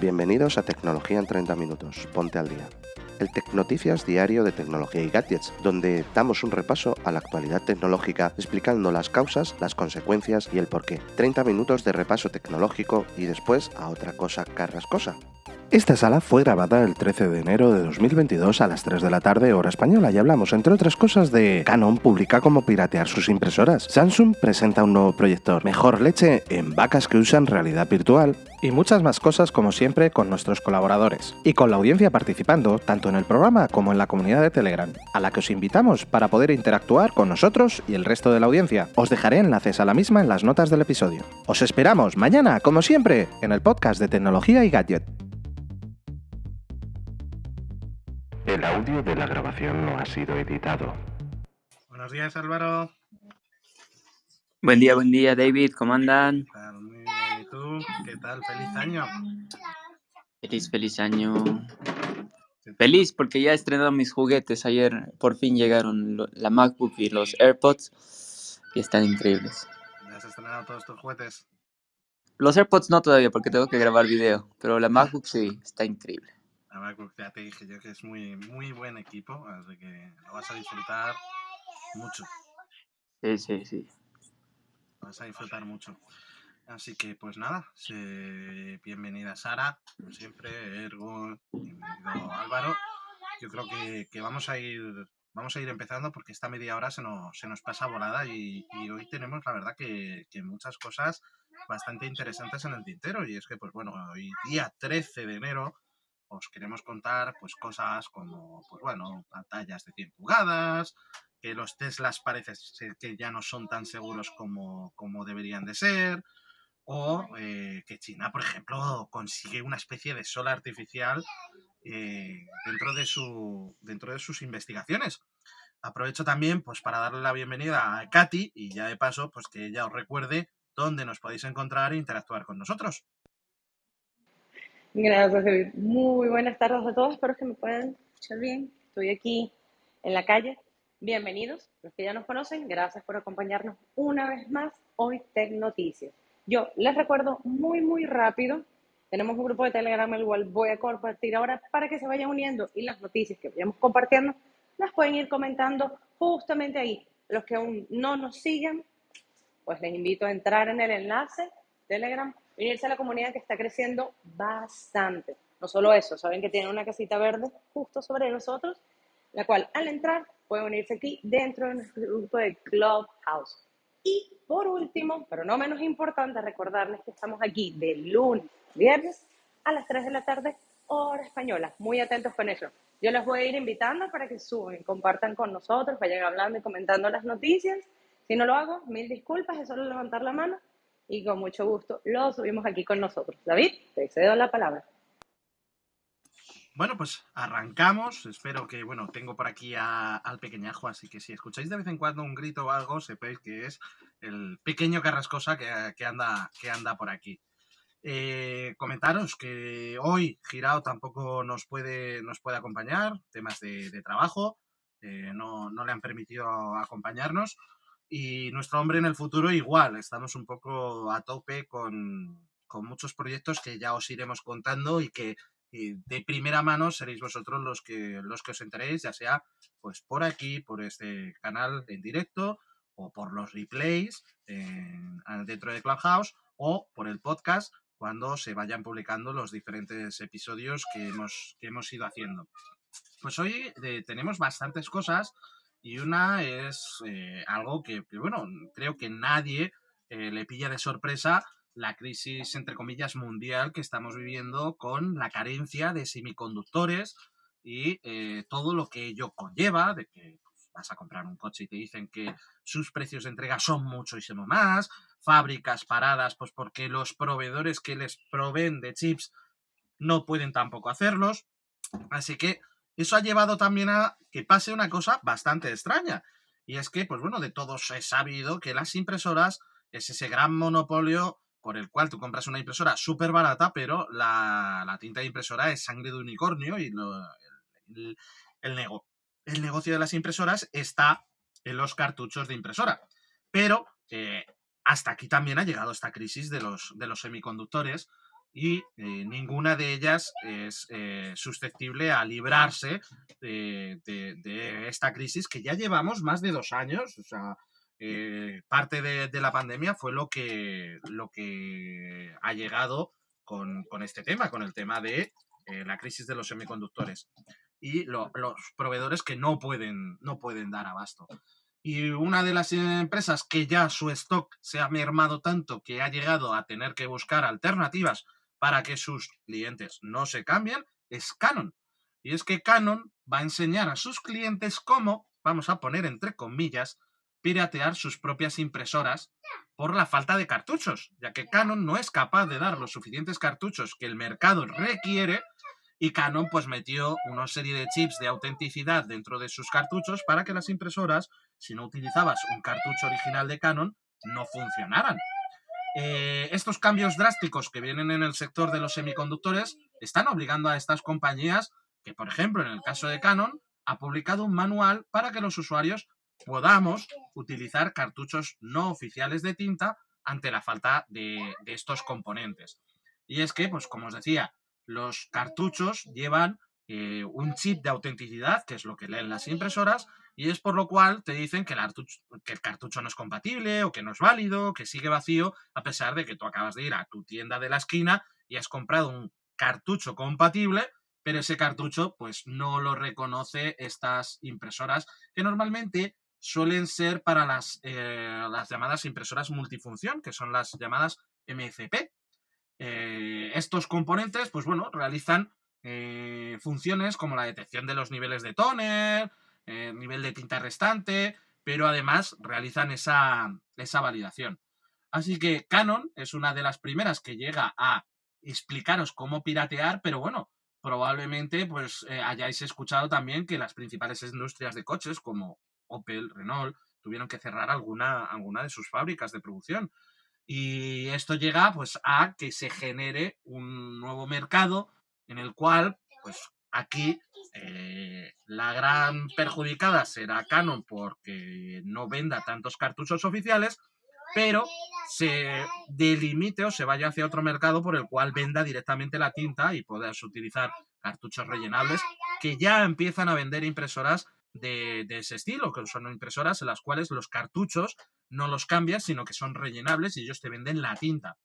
Bienvenidos a Tecnología en 30 Minutos. Ponte al día. El Tecnoticias diario de tecnología y gadgets, donde damos un repaso a la actualidad tecnológica explicando las causas, las consecuencias y el porqué. 30 minutos de repaso tecnológico y después a otra cosa carrascosa. Esta sala fue grabada el 13 de enero de 2022 a las 3 de la tarde hora española y hablamos entre otras cosas de Canon publica cómo piratear sus impresoras, Samsung presenta un nuevo proyector, mejor leche en vacas que usan realidad virtual y muchas más cosas como siempre con nuestros colaboradores y con la audiencia participando tanto en el programa como en la comunidad de Telegram, a la que os invitamos para poder interactuar con nosotros y el resto de la audiencia. Os dejaré enlaces a la misma en las notas del episodio. Os esperamos mañana, como siempre, en el podcast de tecnología y gadget. El audio de la grabación no ha sido editado. Buenos días, Álvaro. Buen día, buen día, David. ¿Cómo andan? ¿Y tú? ¿Qué tal? Feliz año. Feliz, feliz año. Feliz porque ya he estrenado mis juguetes. Ayer por fin llegaron lo- la MacBook y los AirPods y están increíbles. ¿Ya has estrenado todos tus juguetes? Los AirPods no todavía porque tengo que grabar video, pero la MacBook sí, está increíble. MacBook ya te dije yo que es muy, muy buen equipo, así que lo vas a disfrutar mucho. Sí, sí, sí. Lo vas a disfrutar mucho. Así que, pues nada, bienvenida Sara, como siempre, Ergo, bienvenido Álvaro. Yo creo que, que vamos a ir vamos a ir empezando porque esta media hora se nos, se nos pasa volada y, y hoy tenemos, la verdad, que, que muchas cosas bastante interesantes en el tintero. Y es que, pues bueno, hoy día 13 de enero os queremos contar pues cosas como, pues bueno, pantallas de 100 pulgadas, que los Teslas parece ser que ya no son tan seguros como, como deberían de ser, o eh, que China, por ejemplo, consigue una especie de sol artificial eh, dentro, de su, dentro de sus investigaciones. Aprovecho también pues, para darle la bienvenida a Katy y ya de paso pues, que ella os recuerde dónde nos podéis encontrar e interactuar con nosotros. Gracias, David. Muy buenas tardes a todos. Espero que me puedan escuchar bien. Estoy aquí en la calle. Bienvenidos, los que ya nos conocen. Gracias por acompañarnos una vez más hoy Tech Noticias. Yo les recuerdo muy, muy rápido. Tenemos un grupo de Telegram, el cual voy a compartir ahora para que se vayan uniendo y las noticias que vayamos compartiendo las pueden ir comentando justamente ahí. Los que aún no nos sigan, pues les invito a entrar en el enlace Telegram, unirse a la comunidad que está creciendo bastante. No solo eso, saben que tienen una casita verde justo sobre nosotros, la cual al entrar pueden unirse aquí dentro de nuestro grupo de Clubhouse. Y por último, pero no menos importante, recordarles que estamos aquí de lunes viernes a las 3 de la tarde, hora española. Muy atentos con eso. Yo les voy a ir invitando para que suben, compartan con nosotros, vayan hablando y comentando las noticias. Si no lo hago, mil disculpas, es solo levantar la mano y con mucho gusto lo subimos aquí con nosotros. David, te cedo la palabra. Bueno, pues arrancamos. Espero que, bueno, tengo por aquí a- al pequeñajo, así que si escucháis de vez en cuando un grito o algo, sepáis que es el pequeño carrascosa que, anda, que anda por aquí. Eh, comentaros que hoy Girao tampoco nos puede, nos puede acompañar, temas de, de trabajo, eh, no, no le han permitido acompañarnos. Y nuestro hombre en el futuro igual, estamos un poco a tope con, con muchos proyectos que ya os iremos contando y que de primera mano seréis vosotros los que, los que os enteréis, ya sea pues por aquí, por este canal en directo, o por los replays en- dentro de Clubhouse, o por el podcast cuando se vayan publicando los diferentes episodios que hemos, que hemos ido haciendo. Pues hoy eh, tenemos bastantes cosas y una es eh, algo que, bueno, creo que nadie eh, le pilla de sorpresa la crisis, entre comillas, mundial que estamos viviendo con la carencia de semiconductores y eh, todo lo que ello conlleva, de que pues, vas a comprar un coche y te dicen que sus precios de entrega son muchísimo más, fábricas paradas, pues porque los proveedores que les proveen de chips no pueden tampoco hacerlos. Así que eso ha llevado también a que pase una cosa bastante extraña. Y es que, pues bueno, de todos es sabido que las impresoras es ese gran monopolio por el cual tú compras una impresora súper barata, pero la, tinta de impresora es sangre de unicornio y el, el negocio de las impresoras está en los cartuchos de impresora. Pero eh, hasta aquí también ha llegado esta crisis de los, de los semiconductores y eh, ninguna de ellas es eh, susceptible a librarse de, esta crisis que ya llevamos más de dos años. O sea, eh, parte de, la pandemia fue lo que, lo que ha llegado con, este tema, con el tema de la crisis de los semiconductores y los proveedores que no pueden, no pueden dar abasto. Y una de las empresas que ya su stock se ha mermado tanto que ha llegado a tener que buscar alternativas para que sus clientes no se cambien es Canon. Y es que Canon va a enseñar a sus clientes cómo, vamos a poner entre comillas, piratear sus propias impresoras por la falta de cartuchos, ya que Canon no es capaz de dar los suficientes cartuchos que el mercado requiere y Canon pues metió una serie de chips de autenticidad dentro de sus cartuchos para que las impresoras, si no utilizabas un cartucho original de Canon, no funcionaran. Eh, estos cambios drásticos que vienen en el sector de los semiconductores están obligando a estas compañías, que por ejemplo en el caso de Canon, ha publicado un manual para que los usuarios podamos utilizar cartuchos no oficiales de tinta ante la falta de, estos componentes. Y es que, pues como os decía, los cartuchos llevan eh, un chip de autenticidad, que es lo que leen las impresoras, y es por lo cual te dicen que el, cartucho, no es compatible o que no es válido, que sigue vacío, a pesar de que tú acabas de ir a tu tienda de la esquina y has comprado un cartucho compatible, pero ese cartucho pues no lo reconoce estas impresoras que normalmente suelen ser para las, eh, las llamadas impresoras multifunción, que son las llamadas MCP. Eh, estos componentes, pues bueno, realizan eh, funciones como la detección de los niveles de tóner, eh, nivel de tinta restante, pero además realizan esa, esa validación. Así que Canon es una de las primeras que llega a explicaros cómo piratear, pero bueno, probablemente pues eh, hayáis escuchado también que las principales industrias de coches como Opel, Renault, tuvieron que cerrar alguna, alguna de sus fábricas de producción. Y esto llega pues a que se genere un nuevo mercado en el cual pues Aquí eh, la gran perjudicada será Canon porque no venda tantos cartuchos oficiales, pero se delimite o se vaya hacia otro mercado por el cual venda directamente la tinta y puedas utilizar cartuchos rellenables que ya empiezan a vender impresoras de, de, ese estilo, que son impresoras en las cuales los cartuchos no los cambias, sino que son rellenables y ellos te venden la tinta.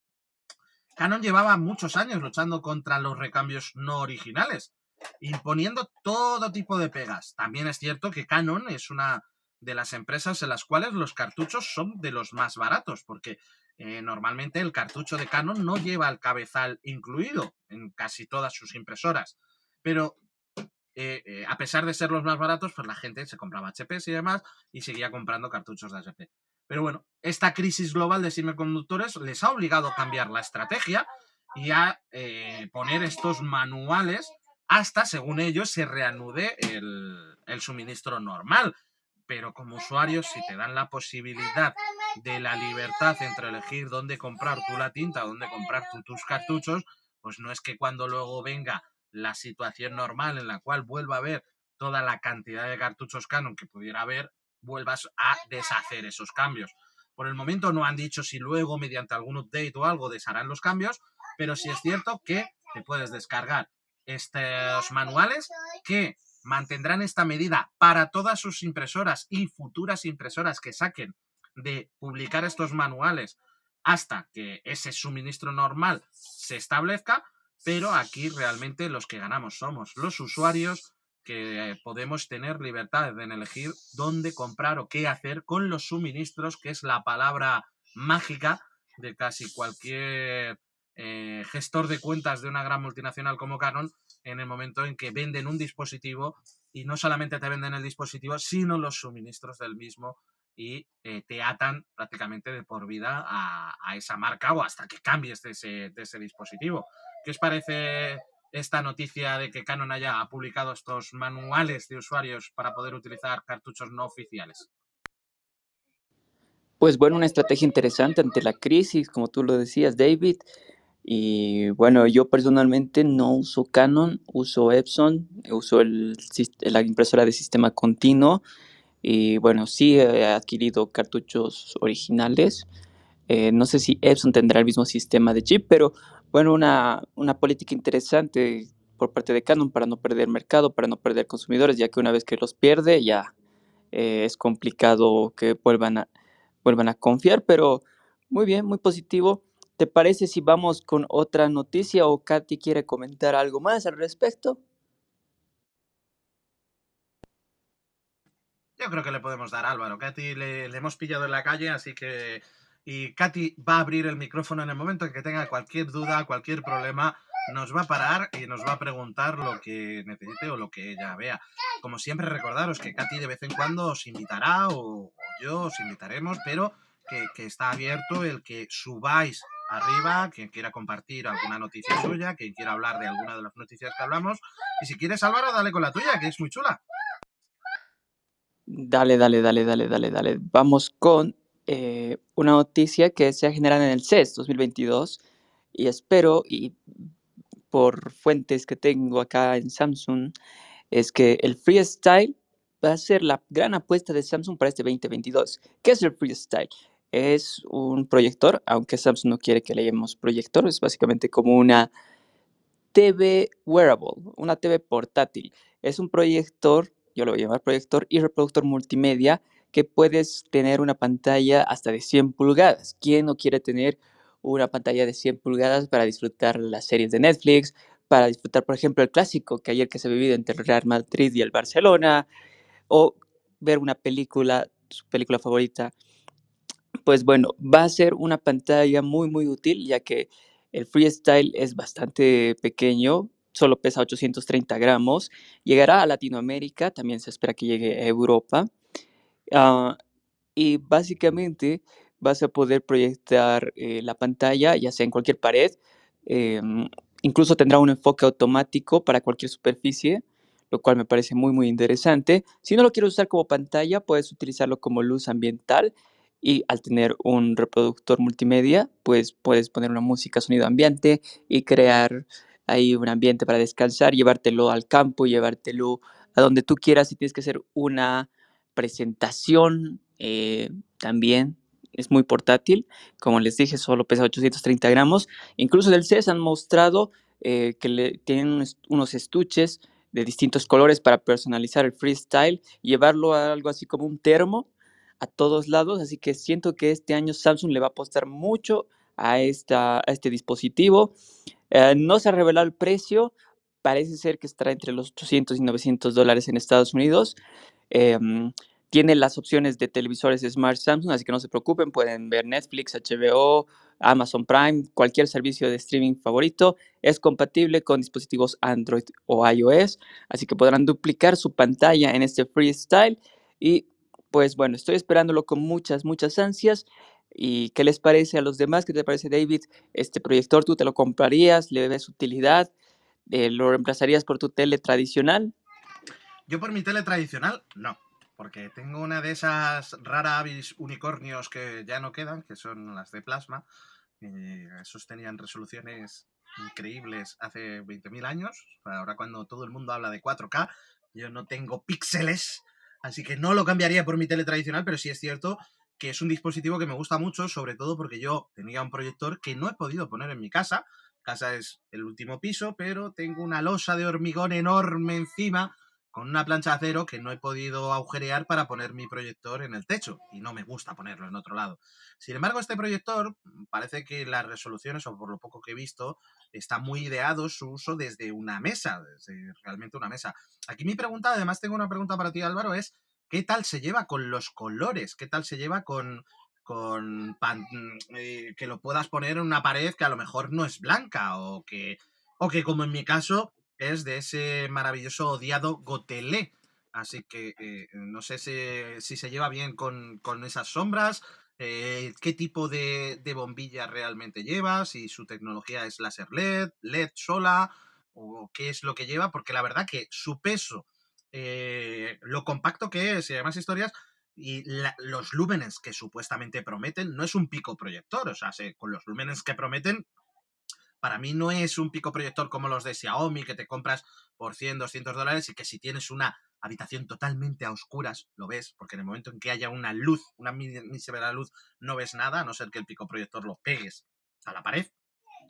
Canon llevaba muchos años luchando contra los recambios no originales, imponiendo todo tipo de pegas. También es cierto que Canon es una de las empresas en las cuales los cartuchos son de los más baratos, porque eh, normalmente el cartucho de Canon no lleva el cabezal incluido en casi todas sus impresoras. Pero eh, eh, a pesar de ser los más baratos, pues la gente se compraba HP y demás y seguía comprando cartuchos de HP. Pero bueno, esta crisis global de semiconductores les ha obligado a cambiar la estrategia y a poner estos manuales hasta, según ellos, se reanude el, suministro normal. Pero como usuario, si te dan la posibilidad de la libertad entre elegir dónde comprar tú la tinta, dónde comprar tú tus cartuchos, pues no es que cuando luego venga la situación normal en la cual vuelva a haber toda la cantidad de cartuchos Canon que pudiera haber, vuelvas a deshacer esos cambios. Por el momento no han dicho si luego mediante algún update o algo desharán los cambios, pero sí es cierto que te puedes descargar estos manuales que mantendrán esta medida para todas sus impresoras y futuras impresoras que saquen de publicar estos manuales hasta que ese suministro normal se establezca, pero aquí realmente los que ganamos somos los usuarios que podemos tener libertad en elegir dónde comprar o qué hacer con los suministros, que es la palabra mágica de casi cualquier eh, gestor de cuentas de una gran multinacional como Canon en el momento en que venden un dispositivo y no solamente te venden el dispositivo, sino los suministros del mismo y eh, te atan prácticamente de por vida a, esa marca o hasta que cambies de ese, de ese dispositivo. ¿Qué os parece esta noticia de que Canon haya publicado estos manuales de usuarios para poder utilizar cartuchos no oficiales? Pues bueno, una estrategia interesante ante la crisis, como tú lo decías, David. Y bueno, yo personalmente no uso Canon, uso Epson, uso el, la impresora de sistema continuo. Y bueno, sí he adquirido cartuchos originales. Eh, no sé si Epson tendrá el mismo sistema de chip, pero bueno, una, una política interesante por parte de Canon para no perder mercado, para no perder consumidores, ya que una vez que los pierde ya eh, es complicado que vuelvan a, vuelvan a confiar, pero muy bien, muy positivo. ¿Te parece si vamos con otra noticia o Katy quiere comentar algo más al respecto? Yo creo que le podemos dar Álvaro. Katy le, le hemos pillado en la calle, así que... Y Katy va a abrir el micrófono en el momento en que tenga cualquier duda, cualquier problema, nos va a parar y nos va a preguntar lo que necesite o lo que ella vea. Como siempre, recordaros que Katy de vez en cuando os invitará o yo os invitaremos, pero que, que, está abierto el que subáis arriba, quien quiera compartir alguna noticia suya, quien quiera hablar de alguna de las noticias que hablamos. Y si quieres, Álvaro, dale con la tuya, que es muy chula. Dale, dale, dale, dale, dale, dale. Vamos con eh, una noticia que se ha generado en el CES 2022 y espero, y por fuentes que tengo acá en Samsung, es que el freestyle va a ser la gran apuesta de Samsung para este 2022. ¿Qué es el freestyle? Es un proyector, aunque Samsung no quiere que le llamemos proyector, es básicamente como una TV wearable, una TV portátil. Es un proyector yo lo voy a llamar proyector y reproductor multimedia, que puedes tener una pantalla hasta de 100 pulgadas. ¿Quién no quiere tener una pantalla de 100 pulgadas para disfrutar las series de Netflix, para disfrutar, por ejemplo, el clásico que ayer que se ha vivido entre el Real Madrid y el Barcelona, o ver una película, su película favorita? Pues bueno, va a ser una pantalla muy, muy útil, ya que el freestyle es bastante pequeño, solo pesa 830 gramos, llegará a Latinoamérica, también se espera que llegue a Europa, uh, y básicamente vas a poder proyectar eh, la pantalla, ya sea en cualquier pared, eh, incluso tendrá un enfoque automático para cualquier superficie, lo cual me parece muy, muy interesante. Si no lo quieres usar como pantalla, puedes utilizarlo como luz ambiental y al tener un reproductor multimedia, pues puedes poner una música, sonido ambiente y crear ahí un ambiente para descansar, llevártelo al campo, llevártelo a donde tú quieras si tienes que hacer una presentación eh, también. Es muy portátil, como les dije, solo pesa 830 gramos. Incluso del CES han mostrado eh, que le, tienen unos estuches de distintos colores para personalizar el freestyle, llevarlo a algo así como un termo a todos lados, así que siento que este año Samsung le va a apostar mucho a, esta, este dispositivo. Eh, no se ha revelado el precio, parece ser que estará entre los 800 y 900 dólares en Estados Unidos. Eh, tiene las opciones de televisores Smart Samsung, así que no se preocupen, pueden ver Netflix, HBO, Amazon Prime, cualquier servicio de streaming favorito. Es compatible con dispositivos Android o iOS, así que podrán duplicar su pantalla en este freestyle. Y pues bueno, estoy esperándolo con muchas, muchas ansias. ¿Y qué les parece a los demás? ¿Qué te parece, David? Este proyector, ¿tú te lo comprarías? ¿Le ves utilidad? Eh, ¿Lo reemplazarías por tu tele tradicional? Yo por mi tele tradicional, no. Porque tengo una de esas rara avis unicornios que ya no quedan, que son las de plasma. Eh, esos tenían resoluciones increíbles hace 20.000 años. Ahora cuando todo el mundo habla de 4K, yo no tengo píxeles. Así que no lo cambiaría por mi tele tradicional, pero sí es cierto que es un dispositivo que me gusta mucho, sobre todo porque yo tenía un proyector que no he podido poner en mi casa. Casa es el último piso, pero tengo una losa de hormigón enorme encima con una plancha de acero que no he podido agujerear para poner mi proyector en el techo y no me gusta ponerlo en otro lado. Sin embargo, este proyector mm, parece que las resoluciones, o por lo poco que he visto, está muy ideado su uso desde una mesa, desde realmente una mesa. Aquí mi pregunta, además tengo una pregunta para ti Álvaro, es ¿qué tal se lleva con los colores? ¿Qué tal se lleva con, pan, eh, que lo puedas poner en una pared que a lo mejor no es blanca o que, o que como en mi caso es de ese maravilloso odiado Gotelé. Así que eh, no sé si, se lleva bien con, con esas sombras, eh, qué tipo de, de, bombilla realmente lleva, si su tecnología es láser LED, LED sola, o qué es lo que lleva, porque la verdad que su peso, eh, lo compacto que es y además historias, y los lúmenes que supuestamente prometen, no es un pico proyector, o sea, se, con los lúmenes que prometen, para mí no es un pico proyector como los de Xiaomi que te compras por 100, 200 dólares y que si tienes una habitación totalmente a oscuras, lo ves, porque en el momento en que haya una luz, una mísera luz, no ves nada, a no ser que el pico proyector lo pegues a la pared.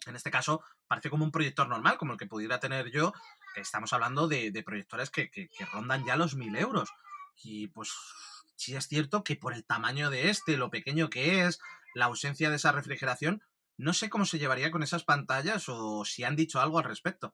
En este caso, parece como un proyector normal, como el que pudiera tener yo, que estamos hablando de, proyectores que, rondan ya los mil euros. Y pues sí es cierto que por el tamaño de este, lo pequeño que es, la ausencia de esa refrigeración, no sé cómo se llevaría con esas pantallas o si han dicho algo al respecto.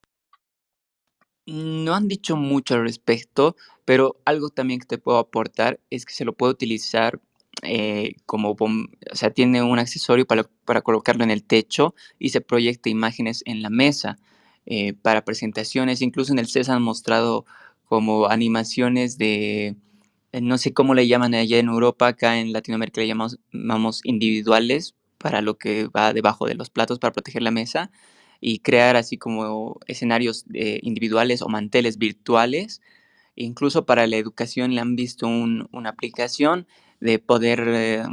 No han dicho mucho al respecto, pero algo también que te puedo aportar es que se lo puede utilizar eh, como, o sea, tiene un accesorio para, para, colocarlo en el techo y se proyecta imágenes en la mesa eh, para presentaciones. Incluso en el CES han mostrado como animaciones de, eh, no sé cómo le llaman allá en Europa, acá en Latinoamérica le llamamos, llamamos individuales para lo que va debajo de los platos para proteger la mesa y crear así como escenarios eh, individuales o manteles virtuales. Incluso para la educación le han visto una aplicación de poder eh,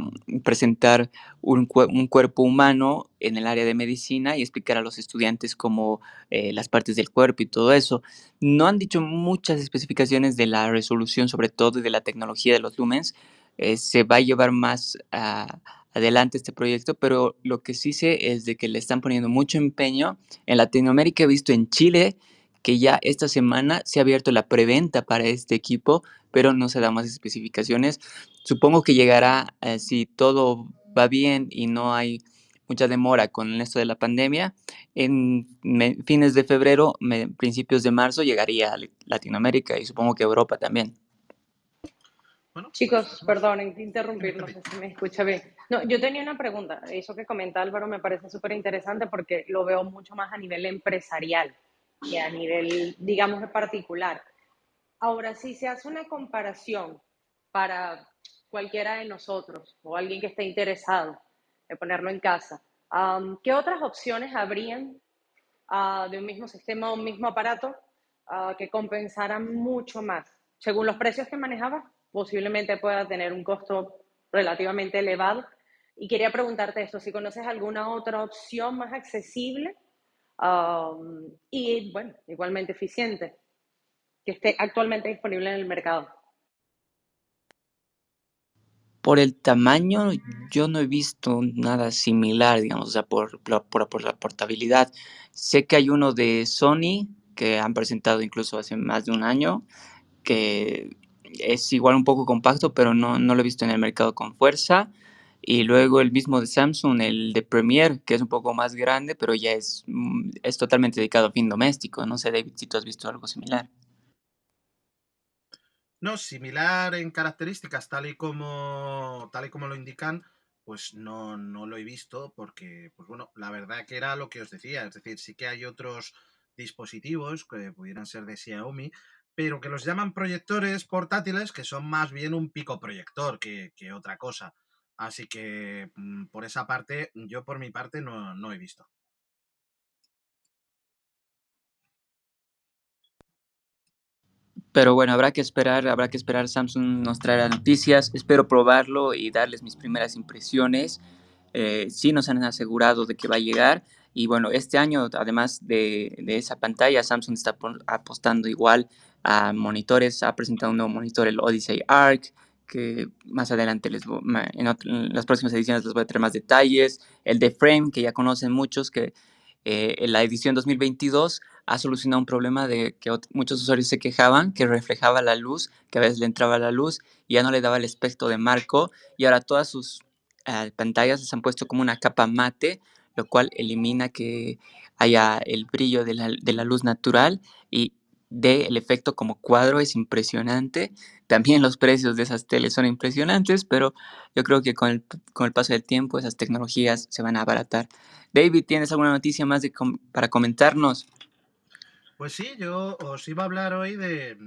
presentar un, cuerpo humano en el área de medicina y explicar a los estudiantes cómo eh, las partes del cuerpo y todo eso. No han dicho muchas especificaciones de la resolución, sobre todo, de la tecnología de los lumens. se va a llevar más a adelante este proyecto, pero lo que sí sé es de que le están poniendo mucho empeño. En Latinoamérica he visto en Chile que ya esta semana se ha abierto la preventa para este equipo, pero no se da más especificaciones. Supongo que llegará, eh, si todo va bien y no hay mucha demora con esto de la pandemia, en fines de febrero, principios de marzo llegaría a Latinoamérica y supongo que Europa también. Chicos, pues, perdonen interrumpir, no sé si me escucha bien. No, yo tenía una pregunta. Eso que comenta Álvaro me parece súper interesante porque lo veo mucho más a nivel empresarial que a nivel, digamos, particular. Ahora, si se hace una comparación para cualquiera de nosotros o alguien que esté interesado en ponerlo en casa, ¿qué otras opciones habrían ah, de un mismo sistema o un mismo aparato ah, que compensaran mucho más? Según los precios que manejaba, posiblemente pueda tener un costo relativamente elevado. Y quería preguntarte esto, si conoces alguna otra opción más accesible um, y, bueno, igualmente eficiente, que esté actualmente disponible en el mercado. Por el tamaño, yo no he visto nada similar, digamos, o sea, por, por, por la portabilidad. Sé que hay uno de Sony que han presentado incluso hace más de un año, que es igual un poco compacto, pero no, no lo he visto en el mercado con fuerza. Y luego el mismo de Samsung, el de Premier, que es un poco más grande, pero ya es, mm, es totalmente dedicado a fin doméstico. No sé, David, si tú has visto algo similar. No, similar en características, tal y como, tal y como lo indican, pues no, no lo he visto porque, pues bueno, la verdad que era lo que os decía. Es decir, sí que hay otros dispositivos que pudieran ser de Xiaomi, pero que los llaman proyectores portátiles que son más bien un pico proyector que, otra cosa. Así que mm, por esa parte, yo por mi parte no, no he visto. Pero bueno, habrá que esperar, habrá que esperar. Samsung nos traerá noticias. Espero probarlo y darles mis primeras impresiones. Eh, sí nos han asegurado de que va a llegar. Y bueno, este año, además de, de esa pantalla, Samsung está apostando igual a monitores. Ha presentado un nuevo monitor, el Odyssey Arc, que más adelante les en, las próximas ediciones les voy a traer más detalles. El de Frame, que ya conocen muchos, que eh, en la edición 2022 ha solucionado un problema de que muchos usuarios se quejaban que reflejaba la luz, que a veces le entraba la luz y ya no le daba el aspecto de marco y ahora todas sus eh, pantallas les han puesto como una capa mate, lo cual elimina que haya el brillo de la, de la luz natural y de el efecto como cuadro es impresionante. También los precios de esas teles son impresionantes, pero yo creo que con el, con el paso del tiempo esas tecnologías se van a abaratar. David, ¿tienes alguna noticia más de para comentarnos? Pues sí, yo os iba a hablar hoy de,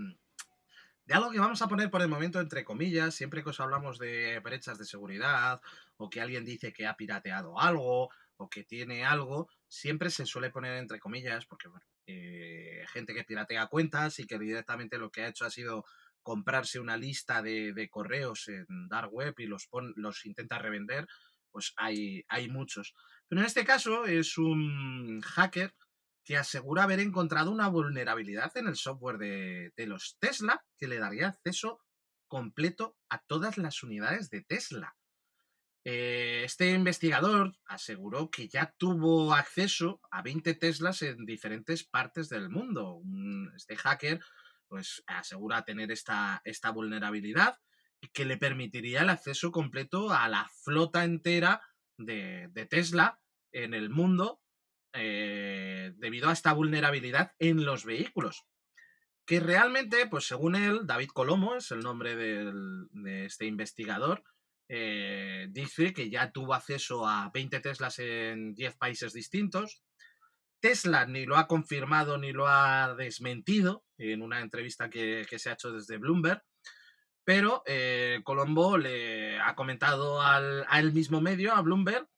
de algo que vamos a poner por el momento entre comillas, siempre que os hablamos de brechas de seguridad o que alguien dice que ha pirateado algo o que tiene algo, siempre se suele poner entre comillas, porque bueno, eh, gente que piratea cuentas y que directamente lo que ha hecho ha sido comprarse una lista de, correos en dark web y los, los intenta revender, pues hay, hay muchos. Pero en este caso es un hacker que asegura haber encontrado una vulnerabilidad en el software de los Tesla que le daría acceso completo a todas las unidades de Tesla. Eh, este investigador aseguró que ya tuvo acceso a 20 Teslas en diferentes partes del mundo. Este hacker pues, asegura tener esta, esta vulnerabilidad que le permitiría el acceso completo a la flota entera de, Tesla en el mundo eh, debido a esta vulnerabilidad en los vehículos. Que realmente, pues según él, David Colomo es el nombre de este investigador, eh, dice que ya tuvo acceso a 20 Teslas en 10 países distintos. Tesla ni lo ha confirmado ni lo ha desmentido en una entrevista que, se ha hecho desde Bloomberg, pero eh, Colombo le ha comentado al, al mismo medio, a Bloomberg,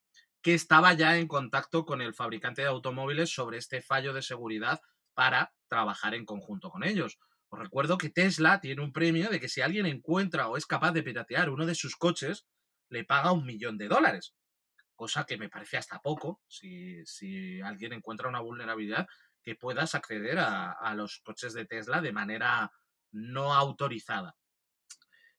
que estaba ya en contacto con el fabricante de automóviles sobre este fallo de seguridad para trabajar en conjunto con ellos. Os recuerdo que Tesla tiene un premio de que si alguien encuentra o es capaz de piratear uno de sus coches, le paga un millón de dólares. Cosa que me parece hasta poco si, alguien encuentra una vulnerabilidad que puedas acceder a, los coches de Tesla de manera no autorizada.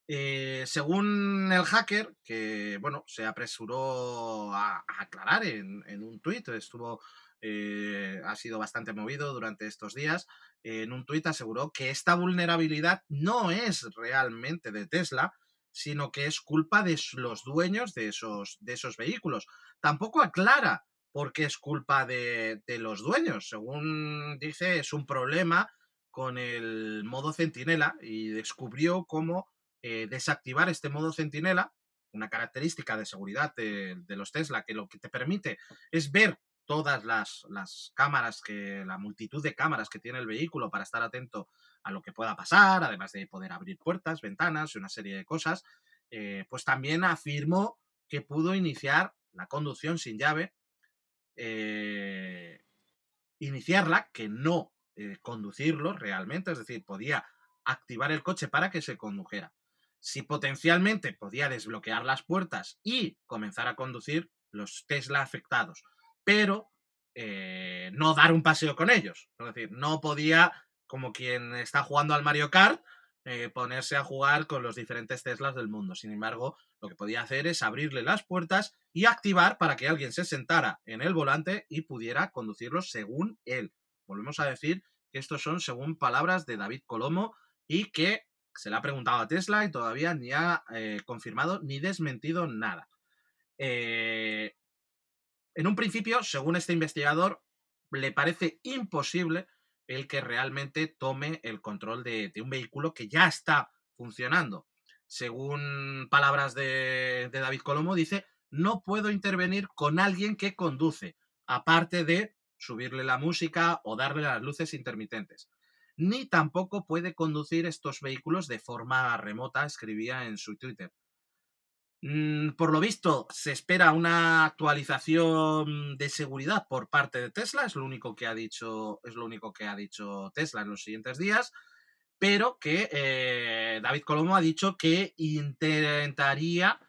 Eh, según el hacker, que bueno, se apresuró a, aclarar en, un tuit, estuvo, eh, ha sido bastante movido durante estos días, en un tuit aseguró que esta vulnerabilidad no es realmente de Tesla, sino que es culpa de los dueños de esos, de esos vehículos. Tampoco aclara por qué es culpa de, los dueños. Según dice, es un problema con el modo centinela y descubrió cómo eh, desactivar este modo centinela, una característica de seguridad de, de, los Tesla que lo que te permite es ver todas las, cámaras, que la multitud de cámaras que tiene el vehículo para estar atento a lo que pueda pasar, además de poder abrir puertas, ventanas y una serie de cosas, eh, pues también afirmó que pudo iniciar la conducción sin llave, eh, iniciarla, que no eh, conducirlo realmente, es decir, podía activar el coche para que se condujera. Si potencialmente podía desbloquear las puertas y comenzar a conducir los Tesla afectados pero eh, no dar un paseo con ellos. Es decir, no podía, como quien está jugando al Mario Kart, eh, ponerse a jugar con los diferentes Teslas del mundo. Sin embargo, lo que podía hacer es abrirle las puertas y activar para que alguien se sentara en el volante y pudiera conducirlos según él. Volvemos a decir que estos son según palabras de David Colomo y que se le ha preguntado a Tesla y todavía ni ha eh, confirmado ni desmentido nada. En un principio, según este investigador, le parece imposible el que realmente tome el control de, un vehículo que ya está funcionando. Según palabras de, de David Colomo, dice, no puedo intervenir con alguien que conduce, aparte de subirle la música o darle las luces intermitentes. Ni tampoco puede conducir estos vehículos de forma remota, escribía en su Twitter. Mm, por lo visto, se espera una actualización de seguridad por parte de Tesla, es lo único que ha dicho, es lo único que ha dicho Tesla en los siguientes días, pero que eh, David Colomo ha dicho que intentaría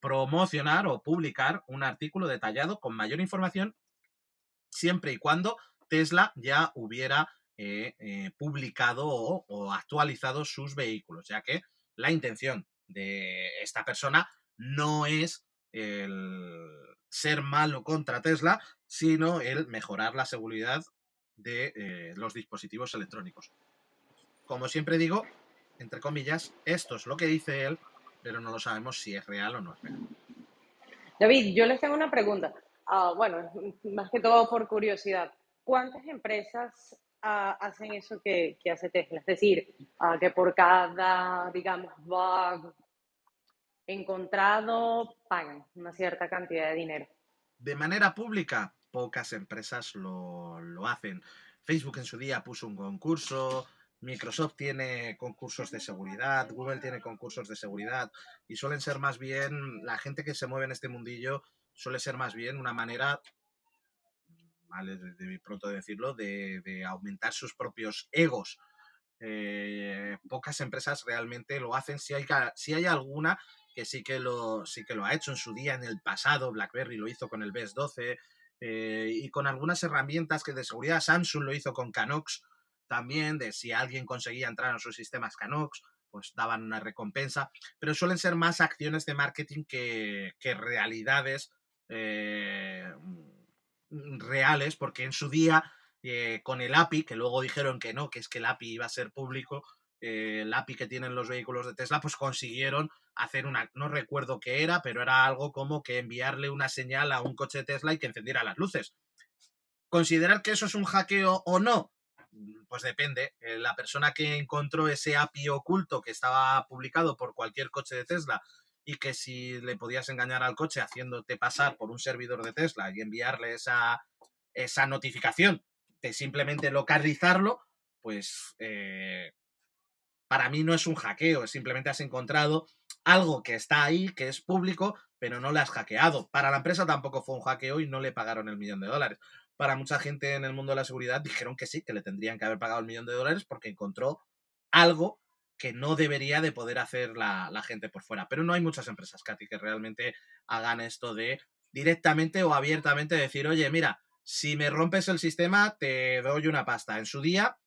promocionar o publicar un artículo detallado con mayor información siempre y cuando Tesla ya hubiera eh, eh, publicado o actualizado sus vehículos, ya que la intención de esta persona no es el ser malo contra Tesla, sino el mejorar la seguridad de eh, los dispositivos electrónicos. Como siempre digo, entre comillas, esto es lo que dice él, pero no lo sabemos si es real o no es real. David, yo les tengo una pregunta. Ah, bueno, más que todo por curiosidad. ¿Cuántas empresas ah, hacen eso que, hace Tesla? Es decir, ah, que por cada, digamos, bug encontrado pagan una cierta cantidad de dinero. De manera pública, pocas empresas lo, hacen. Facebook en su día puso un concurso, Microsoft tiene concursos de seguridad, Google tiene concursos de seguridad y suelen ser más bien, la gente que se mueve en este mundillo suele ser más bien una manera, vale, de, pronto decirlo, de, aumentar sus propios egos. Eh, pocas empresas realmente lo hacen. Si hay, si hay alguna que sí que lo, sí que lo ha hecho en su día, en el pasado. BlackBerry lo hizo con el BES 12. eh, y con algunas herramientas que de seguridad Samsung lo hizo con Canox también, de si alguien conseguía entrar en sus sistemas Canox, pues daban una recompensa, pero suelen ser más acciones de marketing que, realidades eh, reales, porque en su día eh, con el API, que luego dijeron que no, que es que el API iba a ser público, el API que tienen los vehículos de Tesla, pues consiguieron hacer una, no recuerdo qué era, pero era algo como que enviarle una señal a un coche de Tesla y que encendiera las luces. ¿Considerar que eso es un hackeo o no? Pues depende. Eh, la persona que encontró ese API oculto que estaba publicado por cualquier coche de Tesla y que si le podías engañar al coche haciéndote pasar por un servidor de Tesla y enviarle esa, esa notificación de simplemente localizarlo, pues eh, para mí no es un hackeo, simplemente has encontrado algo que está ahí, que es público, pero no lo has hackeado. Para la empresa tampoco fue un hackeo y no le pagaron el millón de dólares. Para mucha gente en el mundo de la seguridad dijeron que sí, que le tendrían que haber pagado el millón de dólares porque encontró algo que no debería de poder hacer la, gente por fuera. Pero no hay muchas empresas, Katy, que realmente hagan esto de directamente o abiertamente decir, oye, mira, si me rompes el sistema, te doy una pasta. En su día,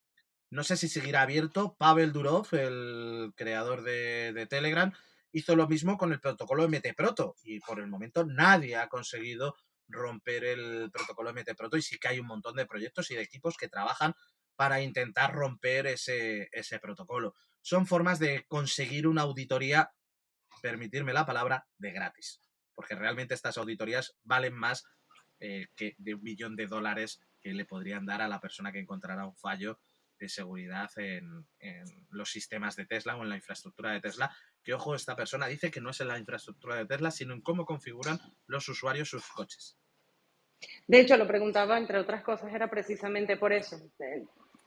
no sé si seguirá abierto. Pavel Durov, el creador de, Telegram, hizo lo mismo con el protocolo MT-Proto y por el momento nadie ha conseguido romper el protocolo MT-Proto y sí que hay un montón de proyectos y de equipos que trabajan para intentar romper ese, ese protocolo. Son formas de conseguir una auditoría, permitirme la palabra, de gratis. Porque realmente estas auditorías valen más eh, que de un millón de dólares que le podrían dar a la persona que encontrará un fallo de seguridad en, los sistemas de Tesla o en la infraestructura de Tesla. Que ojo, esta persona dice que no es en la infraestructura de Tesla, sino en cómo configuran los usuarios sus coches. De hecho, lo preguntaba, entre otras cosas, era precisamente por eso. Eh,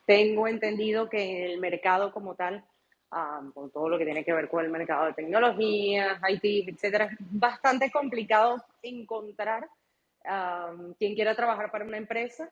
tengo entendido que el mercado como tal, ah, con todo lo que tiene que ver con el mercado de tecnología, IT, etcétera, es bastante complicado encontrar ah, quien quiera trabajar para una empresa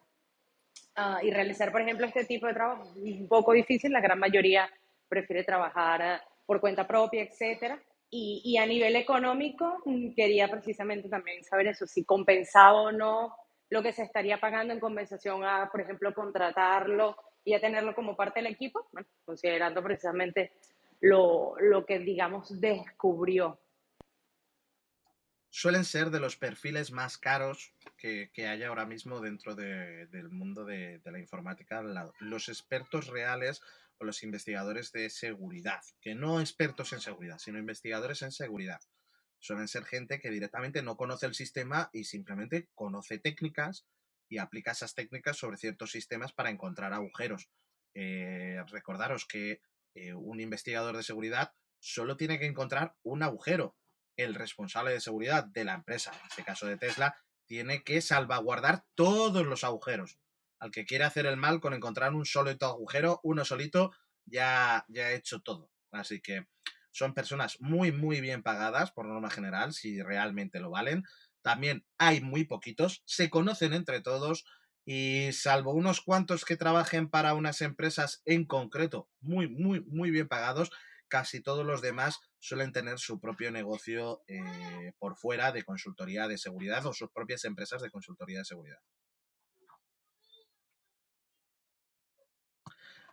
Ah, y realizar, por ejemplo, este tipo de trabajo. Un poco difícil, la gran mayoría prefiere trabajar ah, por cuenta propia, etcétera. Y, y, a nivel económico, mm, quería precisamente también saber eso, si compensaba o no lo que se estaría pagando en compensación a, por ejemplo, contratarlo y a tenerlo como parte del equipo, considerando precisamente lo, lo que, digamos, descubrió suelen ser de los perfiles más caros que, hay ahora mismo dentro del mundo de, la informática, los expertos reales o los investigadores de seguridad, que no expertos en seguridad, sino investigadores en seguridad. Suelen ser gente que directamente no conoce el sistema y simplemente conoce técnicas y aplica esas técnicas sobre ciertos sistemas para encontrar agujeros. Eh, recordaros que eh, un investigador de seguridad solo tiene que encontrar un agujero, el responsable de seguridad de la empresa, en este caso de Tesla, tiene que salvaguardar todos los agujeros. Al que quiere hacer el mal con encontrar un solito agujero, uno solito, ya, ya ha hecho todo. Así que son personas muy, muy bien pagadas por norma general, si realmente lo valen. También hay muy poquitos, se conocen entre todos y salvo unos cuantos que trabajen para unas empresas en concreto muy, muy, muy bien pagados, casi todos los demás suelen tener su propio negocio eh, por fuera de consultoría de seguridad o sus propias empresas de consultoría de seguridad.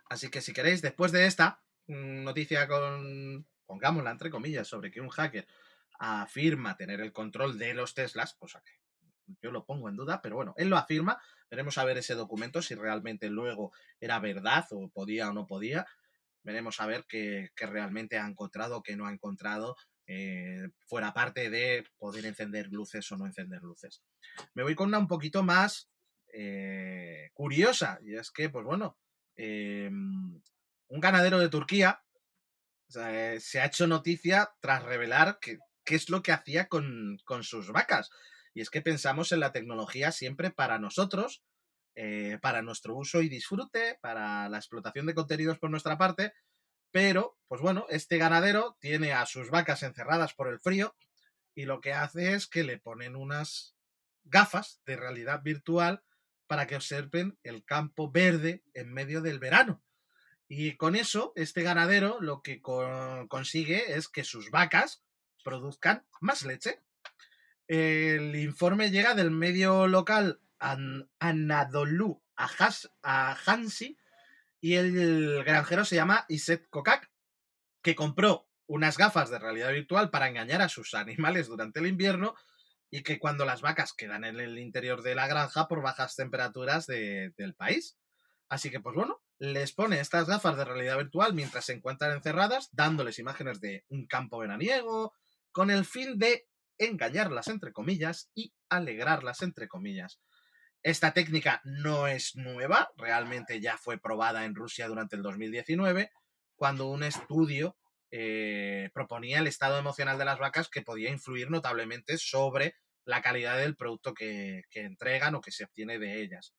Así que si queréis, después de esta mm, noticia con, pongámosla entre comillas, sobre que un hacker afirma tener el control de los Teslas, cosa que yo lo pongo en duda, pero bueno, él lo afirma, veremos a ver ese documento si realmente luego era verdad o podía o no podía, veremos a ver qué, realmente ha encontrado, qué no ha encontrado, eh, fuera parte de poder encender luces o no encender luces. Me voy con una un poquito más eh, curiosa, y es que, pues bueno, em, un ganadero de Turquía eh, se ha hecho noticia tras revelar qué es lo que hacía con sus vacas. Y es que pensamos en la tecnología siempre para nosotros, eh, para nuestro uso y disfrute, para la explotación de contenidos por nuestra parte, pero, pues bueno, este ganadero tiene a sus vacas encerradas por el frío y lo que hace es que le ponen unas gafas de realidad virtual para que observen el campo verde en medio del verano. Y con eso, este ganadero lo que consigue es que sus vacas produzcan más leche. El informe llega del medio local Anadolu Hansi y el granjero se llama Iset Kokak, que compró unas gafas de realidad virtual para engañar a sus animales durante el invierno y que cuando las vacas quedan en el interior de la granja por bajas temperaturas del país. Así que, pues bueno, les pone estas gafas de realidad virtual mientras se encuentran encerradas, dándoles imágenes de un campo veraniego, con el fin de engañarlas entre comillas y alegrarlas entre comillas. Esta técnica no es nueva, realmente ya fue probada en Rusia durante el 2019, cuando un estudio eh, proponía el estado emocional de las vacas que podía influir notablemente sobre la calidad del producto que, entregan o que se obtiene de ellas.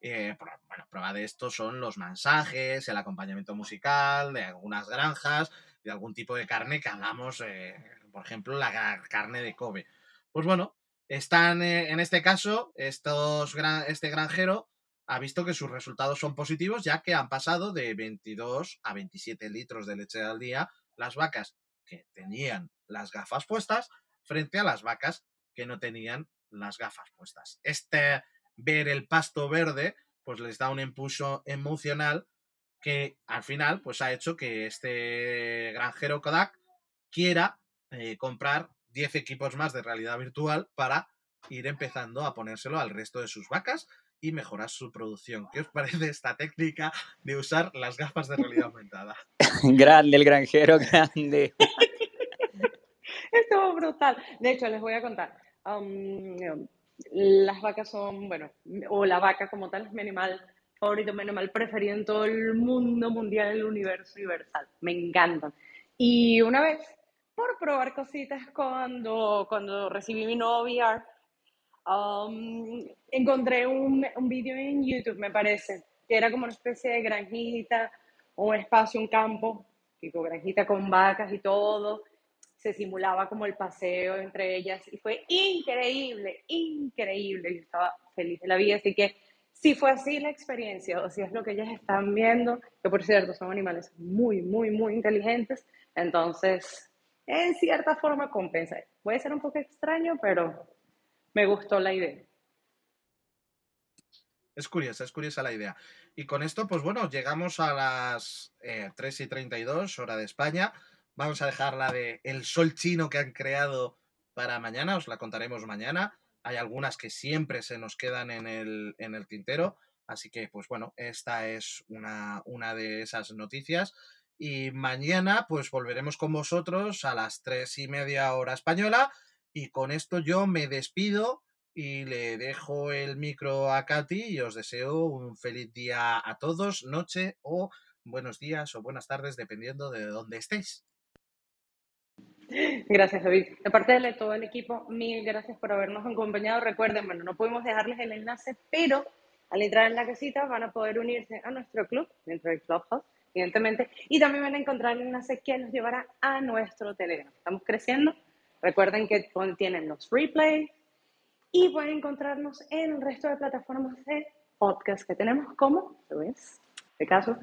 Eh, bueno, prueba de esto son los mensajes, el acompañamiento musical de algunas granjas, de algún tipo de carne que hablamos, eh, por ejemplo, la carne de Kobe. Pues bueno, están en este caso, este granjero ha visto que sus resultados son positivos ya que han pasado de 22 a 27 litros de leche al día las vacas que tenían las gafas puestas frente a las vacas que no tenían las gafas puestas. Este ver el pasto verde pues les da un impulso emocional que al final pues ha hecho que este granjero Kodak quiera eh, comprar 10 equipos más de realidad virtual para ir empezando a ponérselo al resto de sus vacas y mejorar su producción. ¿Qué os parece esta técnica de usar las gafas de realidad aumentada? grande, el granjero grande. Estuvo brutal. De hecho, les voy a contar. las vacas son, bueno, o la vaca como tal es mi animal favorito, mi animal preferido en todo el mundo mundial, el universo universal. Me encantan. Y una vez, por probar cositas, cuando, cuando recibí mi nuevo VR, Um, encontré un, un vídeo en YouTube, me parece, que era como una especie de granjita, un espacio, un campo, tipo granjita con vacas y todo. Se simulaba como el paseo entre ellas y fue increíble, increíble. Yo estaba feliz de la vida, así que si fue así la experiencia o si es lo que ellas están viendo, que por cierto son animales muy, muy, muy inteligentes, entonces en cierta forma compensa. Puede ser un poco extraño, pero me gustó la idea. Es curiosa, es curiosa la idea. Y con esto, pues bueno, llegamos a las 3 eh, y 32, hora de España. Vamos a dejar la de el sol chino que han creado para mañana, os la contaremos mañana. Hay algunas que siempre se nos quedan en el, en el tintero. Así que, pues bueno, esta es una, una de esas noticias. Y mañana, pues volveremos con vosotros a las tres y media hora española y con esto yo me despido y le dejo el micro a Katy y os deseo un feliz día a todos, noche o buenos días o buenas tardes, dependiendo de dónde estéis. Gracias, David. De parte de todo el equipo, mil gracias por habernos acompañado. Recuerden, bueno, no podemos dejarles el enlace, pero al entrar en la casita van a poder unirse a nuestro club, dentro del Clubhouse, evidentemente, y también van a encontrar el enlace que los llevará a nuestro Telegram. Estamos creciendo Recuerden que tienen los replays y pueden encontrarnos en el resto de plataformas de podcast que tenemos, como, ¿ves? este caso,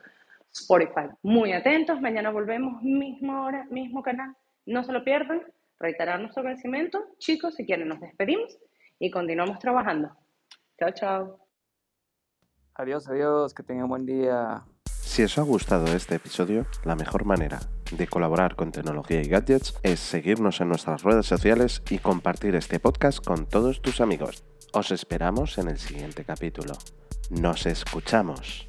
Spotify. Muy atentos, mañana volvemos, misma hora, mismo canal. No se lo pierdan. Reiterar nuestro agradecimiento. Chicos, si quieren, nos despedimos y continuamos trabajando. Chao, chao. Adiós, adiós, que tengan buen día. Si os ha gustado este episodio, la mejor manera de colaborar con tecnología y gadgets es seguirnos en nuestras redes sociales y compartir este podcast con todos tus amigos. Os esperamos en el siguiente capítulo. Nos escuchamos.